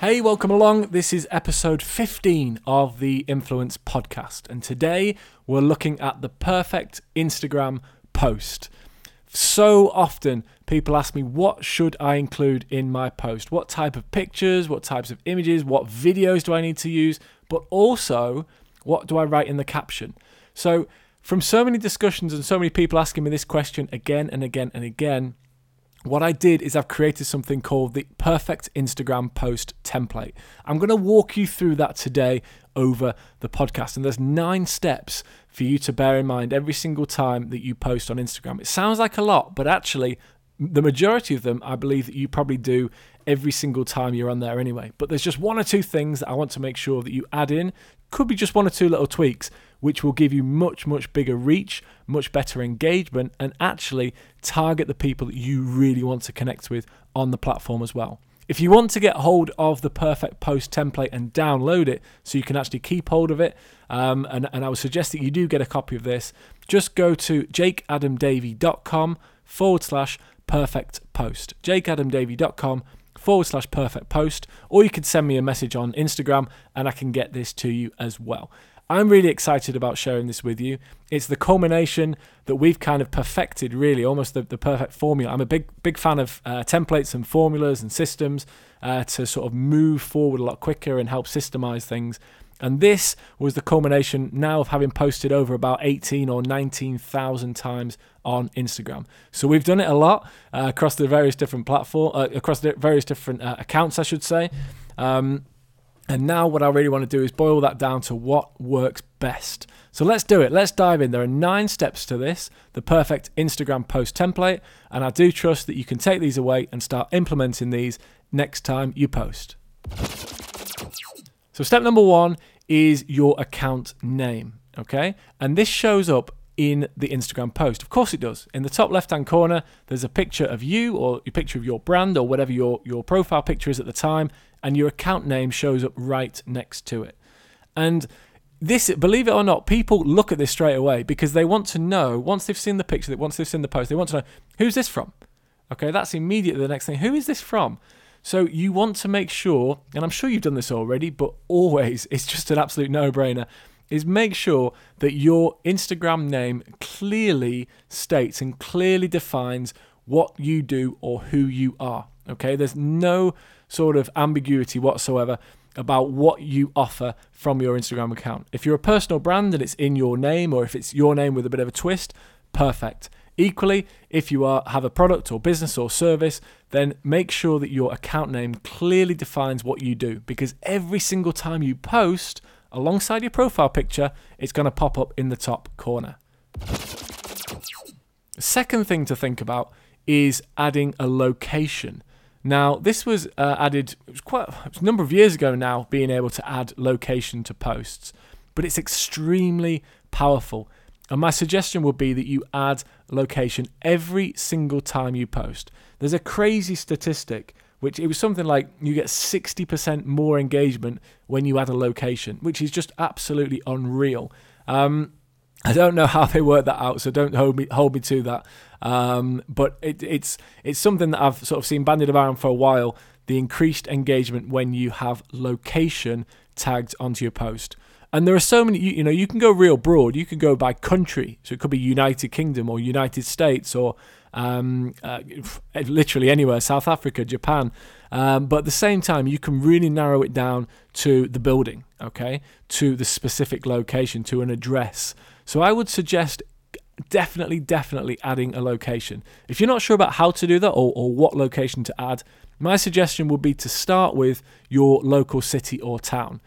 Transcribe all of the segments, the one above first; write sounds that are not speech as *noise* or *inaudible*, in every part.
Hey, welcome along. This is episode 15 of the Influence Podcast. And today we're looking at the perfect Instagram post. So often people ask me, what should I include in my post? What type of pictures, what types of images, what videos do I need to use? But also, what do I write in the caption? So, from so many discussions and so many people asking me this question again and again and again, what I did is I've created something called the perfect Instagram post template. I'm going to walk you through that today over the podcast. And there's nine steps for you to bear in mind every single time that you post on Instagram. It sounds like a lot, but actually, the majority of them, I believe that you probably do every single time you're on there anyway. But there's just one or two things that I want to make sure that you add in. Could be just one or two little tweaks which will give you much, much bigger reach, much better engagement, and actually target the people that you really want to connect with on the platform as well. If you want to get hold of the perfect post template and download it so you can actually keep hold of it, um, and, and I would suggest that you do get a copy of this, just go to jakeadamdavey.com forward slash perfect post. jakeadamdavey.com forward slash perfect post, or you can send me a message on Instagram and I can get this to you as well. I'm really excited about sharing this with you. It's the culmination that we've kind of perfected, really, almost the, the perfect formula. I'm a big, big fan of uh, templates and formulas and systems uh, to sort of move forward a lot quicker and help systemize things. And this was the culmination now of having posted over about 18 or 19,000 times on Instagram. So we've done it a lot uh, across the various different platforms, uh, across the various different uh, accounts, I should say. Um, and now, what I really want to do is boil that down to what works best. So let's do it. Let's dive in. There are nine steps to this, the perfect Instagram post template. And I do trust that you can take these away and start implementing these next time you post. So, step number one is your account name. Okay. And this shows up in the Instagram post. Of course it does. In the top left hand corner, there's a picture of you or a picture of your brand or whatever your, your profile picture is at the time and your account name shows up right next to it. And this, believe it or not, people look at this straight away because they want to know, once they've seen the picture, once they've seen the post, they want to know, who's this from? Okay, that's immediately the next thing. Who is this from? So you want to make sure, and I'm sure you've done this already, but always, *laughs* it's just an absolute no brainer, is make sure that your Instagram name clearly states and clearly defines what you do or who you are. Okay, there's no sort of ambiguity whatsoever about what you offer from your Instagram account. If you're a personal brand and it's in your name, or if it's your name with a bit of a twist, perfect. Equally, if you are have a product or business or service, then make sure that your account name clearly defines what you do because every single time you post alongside your profile picture, it's going to pop up in the top corner. The second thing to think about is adding a location. Now, this was uh, added, it was quite it was a number of years ago now, being able to add location to posts, but it's extremely powerful. And my suggestion would be that you add location every single time you post. There's a crazy statistic, which it was something like you get 60% more engagement when you add a location, which is just absolutely unreal. Um, I don't know how they work that out, so don't hold me hold me to that. Um, but it, it's it's something that I've sort of seen bandied around for a while the increased engagement when you have location tagged onto your post. And there are so many, you, you, know, you can go real broad. You can go by country. So it could be United Kingdom or United States or um, uh, literally anywhere, South Africa, Japan. Um, but at the same time, you can really narrow it down to the building, okay, to the specific location, to an address. So I would suggest definitely, definitely adding a location. If you're not sure about how to do that or, or what location to add, my suggestion would be to start with your local city or town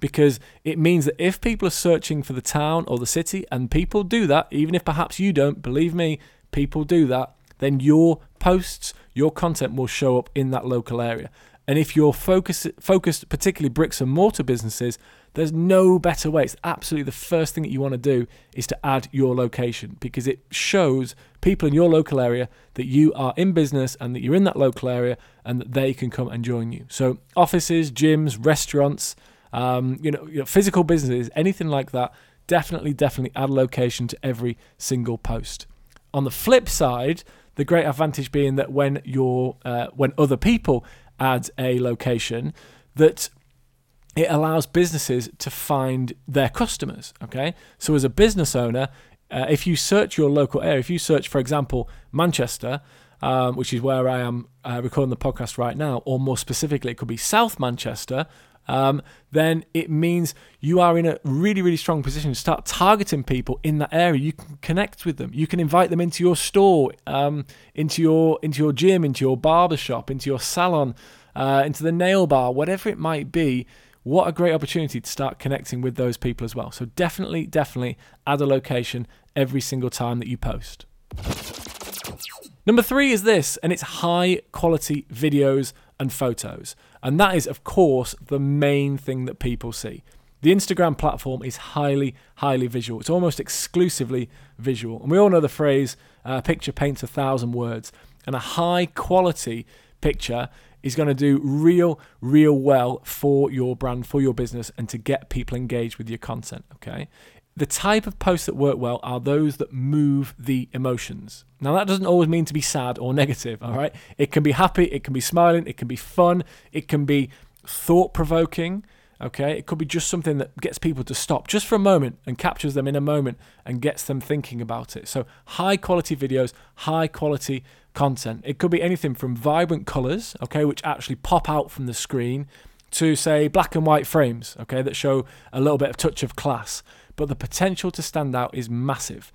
because it means that if people are searching for the town or the city, and people do that, even if perhaps you don't, believe me, people do that, then your posts, your content will show up in that local area. And if you're focused, focused particularly bricks and mortar businesses, there's no better way. It's absolutely the first thing that you want to do is to add your location because it shows people in your local area that you are in business and that you're in that local area and that they can come and join you. So offices, gyms, restaurants, um, you, know, you know, physical businesses, anything like that, definitely, definitely add location to every single post. On the flip side, the great advantage being that when you're uh, when other people add a location, that it allows businesses to find their customers. Okay, so as a business owner, uh, if you search your local area, if you search, for example, Manchester, um, which is where I am uh, recording the podcast right now, or more specifically, it could be South Manchester um, then it means you are in a really, really strong position to start targeting people in that area. You can connect with them. You can invite them into your store, um, into your into your gym, into your barber shop, into your salon, uh, into the nail bar, whatever it might be. What a great opportunity to start connecting with those people as well. So definitely, definitely add a location every single time that you post. Number three is this, and it's high quality videos and photos. And that is, of course, the main thing that people see. The Instagram platform is highly, highly visual. It's almost exclusively visual. And we all know the phrase, uh, picture paints a thousand words. And a high quality picture is going to do real, real well for your brand, for your business, and to get people engaged with your content. Okay. The type of posts that work well are those that move the emotions. Now, that doesn't always mean to be sad or negative, all right? It can be happy, it can be smiling, it can be fun, it can be thought provoking, okay? It could be just something that gets people to stop just for a moment and captures them in a moment and gets them thinking about it. So, high quality videos, high quality content. It could be anything from vibrant colors, okay, which actually pop out from the screen, to say black and white frames, okay, that show a little bit of touch of class but the potential to stand out is massive.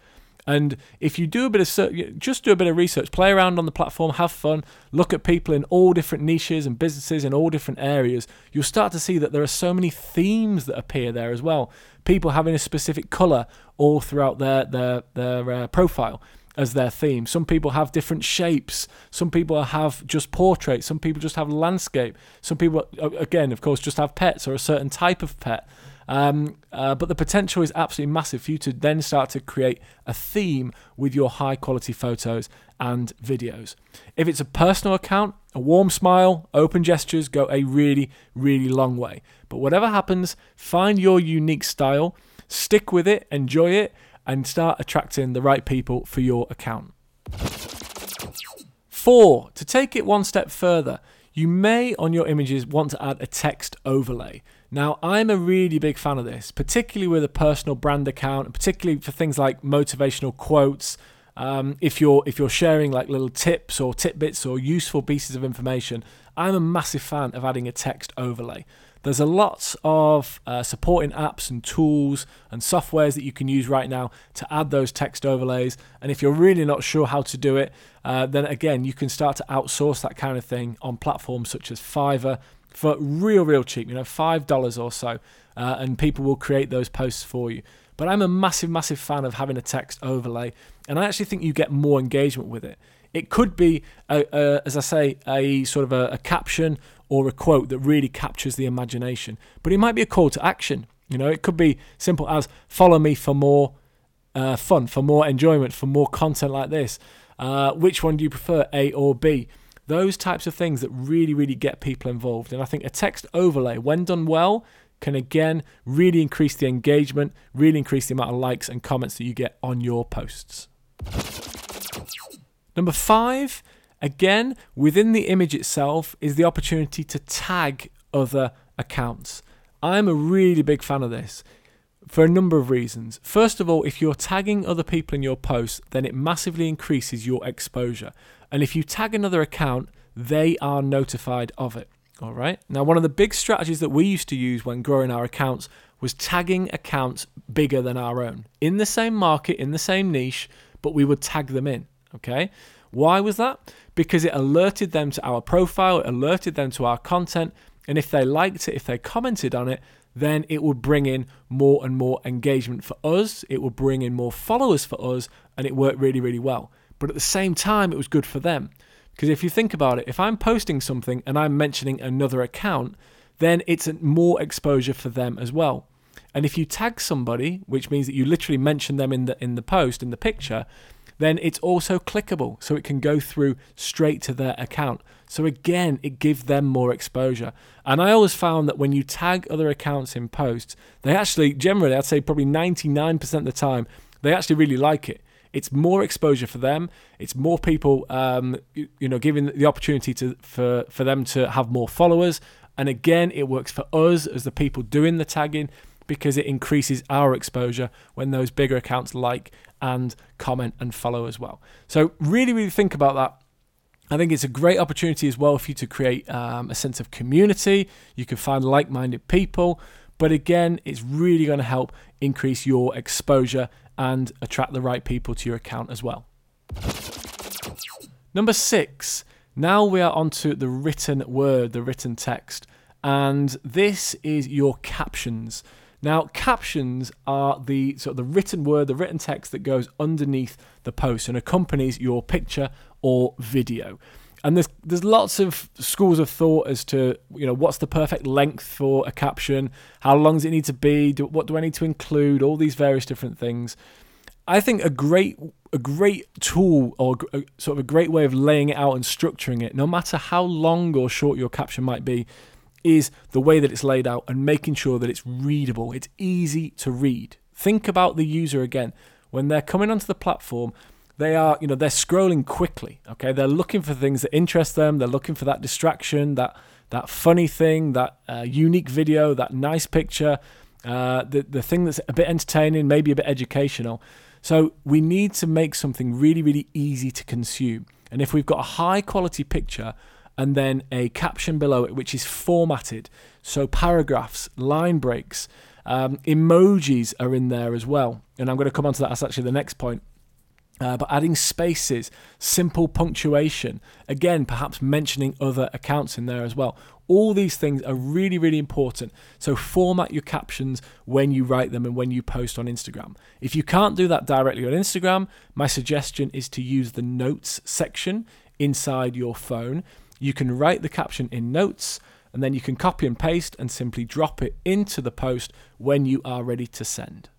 And if you do a bit of just do a bit of research, play around on the platform, have fun, look at people in all different niches and businesses in all different areas, you'll start to see that there are so many themes that appear there as well. People having a specific color all throughout their their their uh, profile as their theme. Some people have different shapes. Some people have just portraits. Some people just have landscape. Some people, again, of course, just have pets or a certain type of pet. Um, uh, but the potential is absolutely massive for you to then start to create a theme with your high quality photos and videos. If it's a personal account, a warm smile, open gestures go a really, really long way. But whatever happens, find your unique style, stick with it, enjoy it, and start attracting the right people for your account. Four, to take it one step further, you may on your images want to add a text overlay. Now, I'm a really big fan of this, particularly with a personal brand account, particularly for things like motivational quotes. Um, if you're if you're sharing like little tips or tidbits or useful pieces of information, I'm a massive fan of adding a text overlay. There's a lot of uh, supporting apps and tools and softwares that you can use right now to add those text overlays. And if you're really not sure how to do it, uh, then again, you can start to outsource that kind of thing on platforms such as Fiverr for real, real cheap, you know, $5 or so, uh, and people will create those posts for you. But I'm a massive, massive fan of having a text overlay, and I actually think you get more engagement with it. It could be, a, a, as I say, a sort of a, a caption or a quote that really captures the imagination, but it might be a call to action. You know, it could be simple as follow me for more uh, fun, for more enjoyment, for more content like this. Uh, which one do you prefer, A or B? Those types of things that really, really get people involved. And I think a text overlay, when done well, can again really increase the engagement, really increase the amount of likes and comments that you get on your posts. Number five, Again, within the image itself is the opportunity to tag other accounts. I'm a really big fan of this for a number of reasons. First of all, if you're tagging other people in your posts, then it massively increases your exposure. And if you tag another account, they are notified of it. All right. Now, one of the big strategies that we used to use when growing our accounts was tagging accounts bigger than our own in the same market, in the same niche, but we would tag them in. Okay. Why was that? Because it alerted them to our profile, it alerted them to our content. And if they liked it, if they commented on it, then it would bring in more and more engagement for us. It would bring in more followers for us, and it worked really, really well. But at the same time, it was good for them. Because if you think about it, if I'm posting something and I'm mentioning another account, then it's more exposure for them as well. And if you tag somebody, which means that you literally mention them in the in the post in the picture, then it's also clickable, so it can go through straight to their account. So again, it gives them more exposure. And I always found that when you tag other accounts in posts, they actually generally, I'd say probably 99% of the time, they actually really like it it's more exposure for them. It's more people, um, you, you, know, giving the opportunity to for for them to have more followers. And again, it works for us as the people doing the tagging because it increases our exposure when those bigger accounts like and comment and follow as well. So really, really think about that. I think it's a great opportunity as well for you to create um, a sense of community. You can find like minded people. But again, it's really going to help increase your exposure and attract the right people to your account as well. Number six, now we are onto the written word, the written text, and this is your captions. Now, captions are the sort of the written word, the written text that goes underneath the post and accompanies your picture or video and there's there's lots of schools of thought as to you know what's the perfect length for a caption, how long does it need to be, do, what do I need to include, all these various different things. I think a great a great tool or a, sort of a great way of laying it out and structuring it, no matter how long or short your caption might be, is the way that it's laid out and making sure that it's readable. It's easy to read. Think about the user again when they're coming onto the platform they are you know they're scrolling quickly okay? They're looking for things that interest them. They're looking for that distraction that that funny thing that uh, unique video that nice picture uh, the, the thing that's a bit entertaining maybe a bit educational. So we need to make something really really easy to consume. And if we've got a high quality picture and then a caption below it which is formatted so paragraphs line breaks um, emojis are in there as well. And i'm going to come on to that. That's actually the next point uh, but adding spaces, simple punctuation, again, perhaps mentioning other accounts in there as well. All these things are really, really important. So, format your captions when you write them and when you post on Instagram. If you can't do that directly on Instagram, my suggestion is to use the notes section inside your phone. You can write the caption in notes and then you can copy and paste and simply drop it into the post when you are ready to send.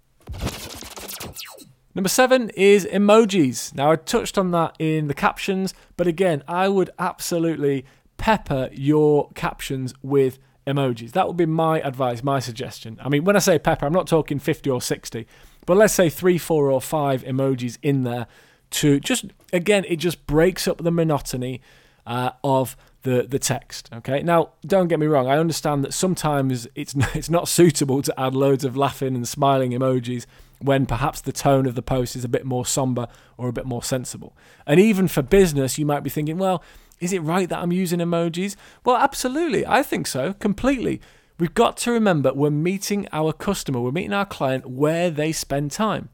Number seven is emojis. Now, I touched on that in the captions, but again, I would absolutely pepper your captions with emojis. That would be my advice, my suggestion. I mean, when I say pepper, I'm not talking 50 or 60, but let's say three, four, or five emojis in there to just, again, it just breaks up the monotony uh, of the the text. Okay. Now, don't get me wrong. I understand that sometimes it's *laughs* it's not suitable to add loads of laughing and smiling emojis when perhaps the tone of the post is a bit more somber or a bit more sensible. And even for business, you might be thinking, well, is it right that I'm using emojis? Well, absolutely. I think so, completely. We've got to remember we're meeting our customer, we're meeting our client where they spend time.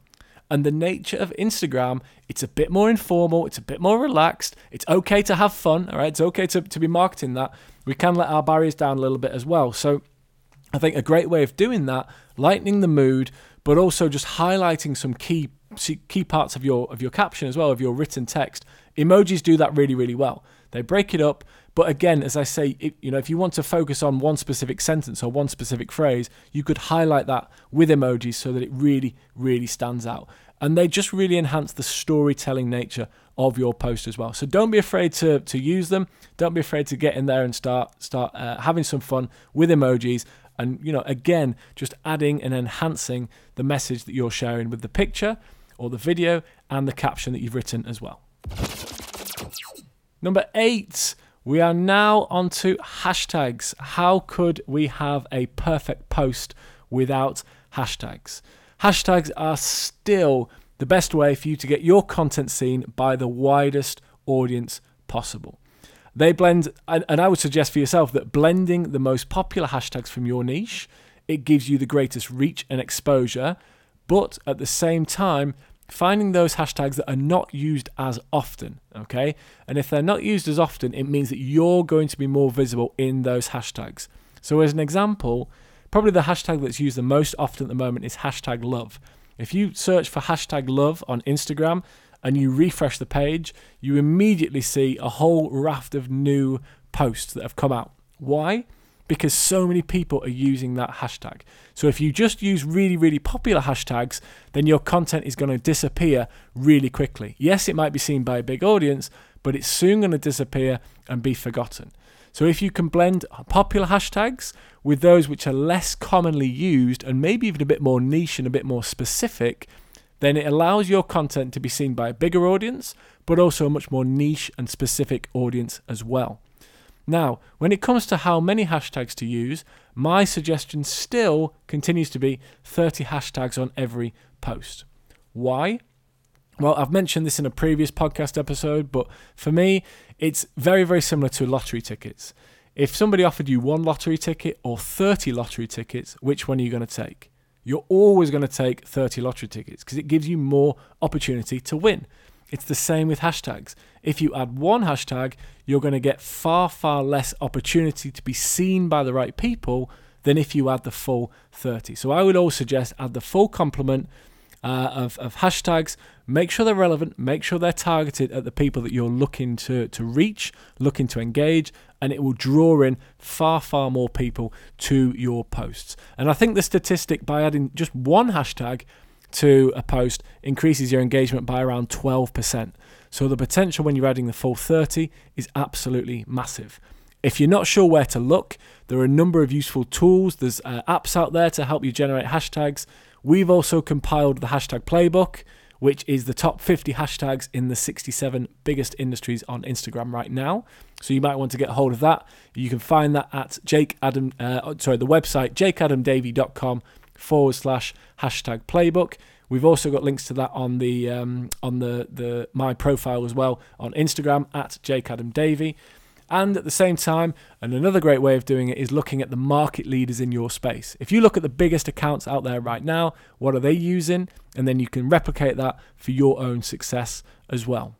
And the nature of Instagram, it's a bit more informal, it's a bit more relaxed. It's okay to have fun, all right? It's okay to, to be marketing that. We can let our barriers down a little bit as well. So I think a great way of doing that, lightening the mood, but also just highlighting some key key parts of your of your caption as well of your written text. Emojis do that really really well. They break it up, but again, as I say, you know, if you want to focus on one specific sentence or one specific phrase, you could highlight that with emojis so that it really really stands out. And they just really enhance the storytelling nature of your post as well. So don't be afraid to to use them. Don't be afraid to get in there and start start uh, having some fun with emojis and you know again just adding and enhancing the message that you're sharing with the picture or the video and the caption that you've written as well Number eight, we are now onto hashtags. How could we have a perfect post without hashtags? Hashtags are still the best way for you to get your content seen by the widest audience possible. They blend, and, I would suggest for yourself that blending the most popular hashtags from your niche, it gives you the greatest reach and exposure, but at the same time, finding those hashtags that are not used as often, okay? And if they're not used as often, it means that you're going to be more visible in those hashtags. So, as an example, probably the hashtag that's used the most often at the moment is hashtag love. If you search for hashtag love on Instagram and you refresh the page, you immediately see a whole raft of new posts that have come out. Why? because so many people are using that hashtag. So if you just use really, really popular hashtags, then your content is going to disappear really quickly. Yes, it might be seen by a big audience, but it's soon going to disappear and be forgotten. So if you can blend popular hashtags with those which are less commonly used and maybe even a bit more niche and a bit more specific, then it allows your content to be seen by a bigger audience, but also a much more niche and specific audience as well. Now, when it comes to how many hashtags to use, my suggestion still continues to be 30 hashtags on every post. Why? Well, I've mentioned this in a previous podcast episode, but for me, it's very, very similar to lottery tickets. If somebody offered you one lottery ticket or 30 lottery tickets, which one are you going to take? You're always going to take 30 lottery tickets because it gives you more opportunity to win. It's the same with hashtags. If you add one hashtag, you're going to get far, far less opportunity to be seen by the right people than if you add the full 30. So I would always suggest add the full complement uh, of, of hashtags. Make sure they're relevant, make sure they're targeted at the people that you're looking to, to reach, looking to engage, and it will draw in far, far more people to your posts. And I think the statistic by adding just one hashtag to a post increases your engagement by around 12%. So the potential when you're adding the full 30 is absolutely massive. If you're not sure where to look, there are a number of useful tools. There's uh, apps out there to help you generate hashtags. We've also compiled the hashtag playbook, which is the top 50 hashtags in the 67 biggest industries on Instagram right now. So you might want to get hold of that. You can find that at Jake Adam, uh, sorry, the website jakeadamdavey.com forward slash hashtag playbook. We've also got links to that on the um, on the the my profile as well on Instagram at Jake Adam Davey. And at the same time, and another great way of doing it is looking at the market leaders in your space. If you look at the biggest accounts out there right now, what are they using? And then you can replicate that for your own success as well.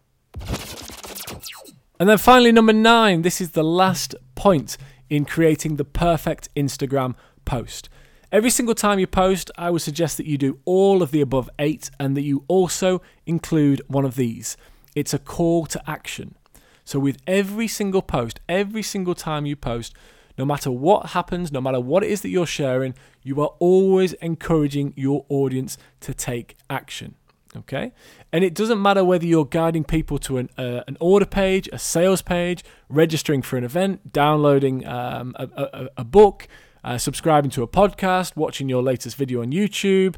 And then finally, number nine, this is the last point in creating the perfect Instagram post. Every single time you post, I would suggest that you do all of the above eight and that you also include one of these. It's a call to action. So, with every single post, every single time you post, no matter what happens, no matter what it is that you're sharing, you are always encouraging your audience to take action. Okay? And it doesn't matter whether you're guiding people to an, uh, an order page, a sales page, registering for an event, downloading um, a, a, a book, uh, subscribing to a podcast, watching your latest video on YouTube,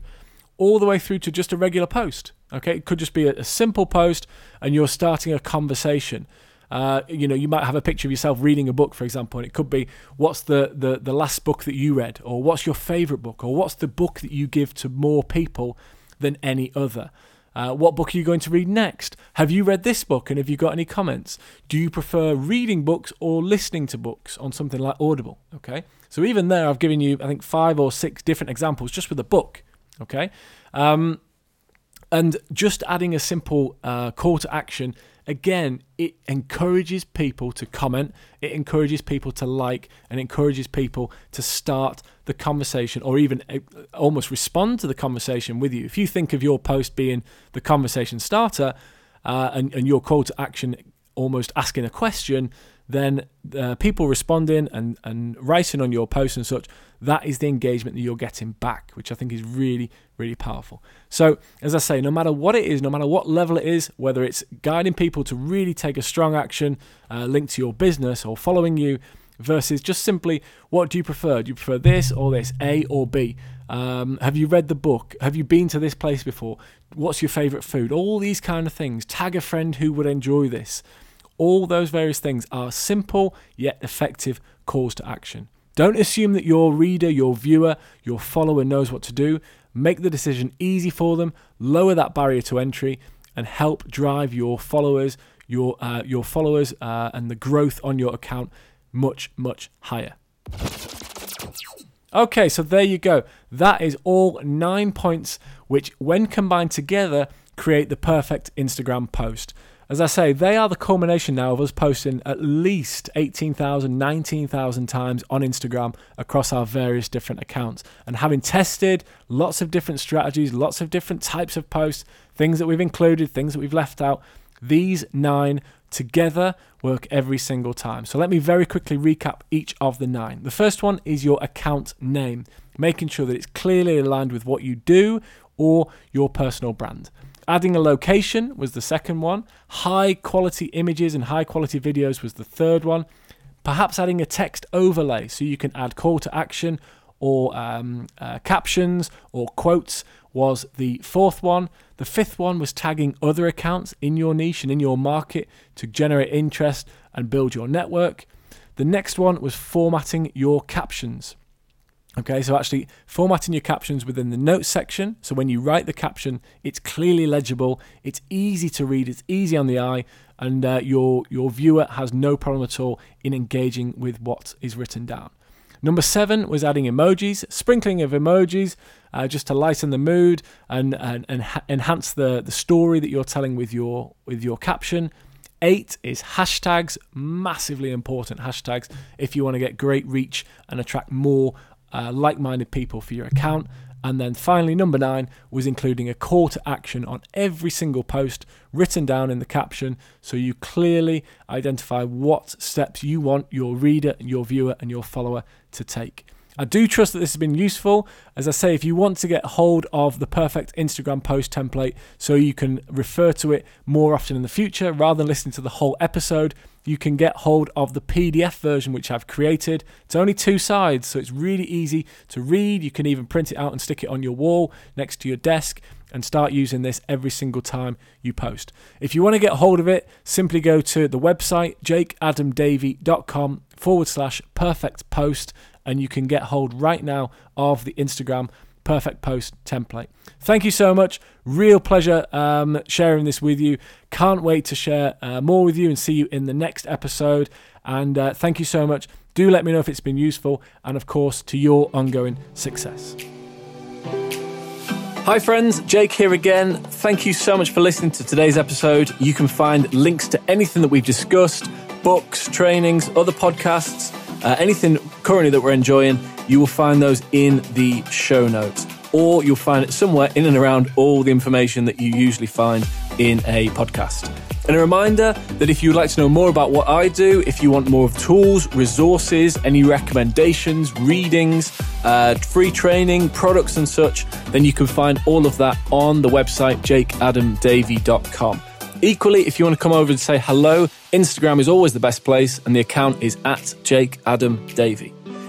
all the way through to just a regular post. Okay, it could just be a, a simple post and you're starting a conversation. Uh, you know, you might have a picture of yourself reading a book, for example, and it could be what's the, the, the last book that you read, or what's your favorite book, or what's the book that you give to more people than any other. Uh, what book are you going to read next? Have you read this book and have you got any comments? Do you prefer reading books or listening to books on something like Audible? Okay, so even there, I've given you, I think, five or six different examples just with a book. Okay. Um, and just adding a simple uh, call to action, again, it encourages people to comment, it encourages people to like, and encourages people to start the conversation or even uh, almost respond to the conversation with you. If you think of your post being the conversation starter uh, and, and your call to action almost asking a question, then uh, people responding and, and writing on your posts and such, that is the engagement that you're getting back, which I think is really, really powerful. So, as I say, no matter what it is, no matter what level it is, whether it's guiding people to really take a strong action uh, linked to your business or following you, versus just simply what do you prefer? Do you prefer this or this, A or B? Um, have you read the book? Have you been to this place before? What's your favorite food? All these kind of things. Tag a friend who would enjoy this All those various things are simple yet effective calls to action. Don't assume that your reader, your viewer, your follower knows what to do. Make the decision easy for them, lower that barrier to entry, and help drive your followers, your uh, your followers, uh, and the growth on your account much much higher. Okay, so there you go. That is all nine points, which, when combined together, create the perfect Instagram post. As I say, they are the culmination now of us posting at least 18,000, 19,000 times on Instagram across our various different accounts. And having tested lots of different strategies, lots of different types of posts, things that we've included, things that we've left out, these nine together work every single time. So let me very quickly recap each of the nine. The first one is your account name, making sure that it's clearly aligned with what you do or your personal brand. Adding a location was the second one. High quality images and high quality videos was the third one. Perhaps adding a text overlay so you can add call to action or um, uh, captions or quotes was the fourth one. The fifth one was tagging other accounts in your niche and in your market to generate interest and build your network. The next one was formatting your captions. Okay, so actually formatting your captions within the notes section. So when you write the caption, it's clearly legible, it's easy to read, it's easy on the eye, and uh, your your viewer has no problem at all in engaging with what is written down. Number seven was adding emojis, sprinkling of emojis, uh, just to lighten the mood and and, and ha- enhance the the story that you're telling with your with your caption. Eight is hashtags, massively important hashtags if you want to get great reach and attract more uh, like minded people for your account. And then finally, number nine was including a call to action on every single post written down in the caption so you clearly identify what steps you want your reader, your viewer, and your follower to take. I do trust that this has been useful. As I say, if you want to get hold of the perfect Instagram post template so you can refer to it more often in the future rather than listening to the whole episode, you can get hold of the PDF version which I've created. It's only two sides, so it's really easy to read. You can even print it out and stick it on your wall next to your desk and start using this every single time you post. If you want to get hold of it, simply go to the website jakeadamdavey.com forward slash perfect post and you can get hold right now of the Instagram perfect post template. Thank you so much. Real pleasure um, sharing this with you. Can't wait to share uh, more with you and see you in the next episode. And uh, thank you so much. Do let me know if it's been useful, and of course, to your ongoing success. Hi, friends, Jake here again. Thank you so much for listening to today's episode. You can find links to anything that we've discussed books, trainings, other podcasts, uh, anything currently that we're enjoying you will find those in the show notes, or you'll find it somewhere in and around all the information that you usually find in a podcast. And a reminder that if you'd like to know more about what I do, if you want more of tools, resources, any recommendations, readings, uh, free training, products, and such, then you can find all of that on the website jakeadamdavey.com. Equally, if you want to come over and say hello, Instagram is always the best place, and the account is at Jake Adam Davey.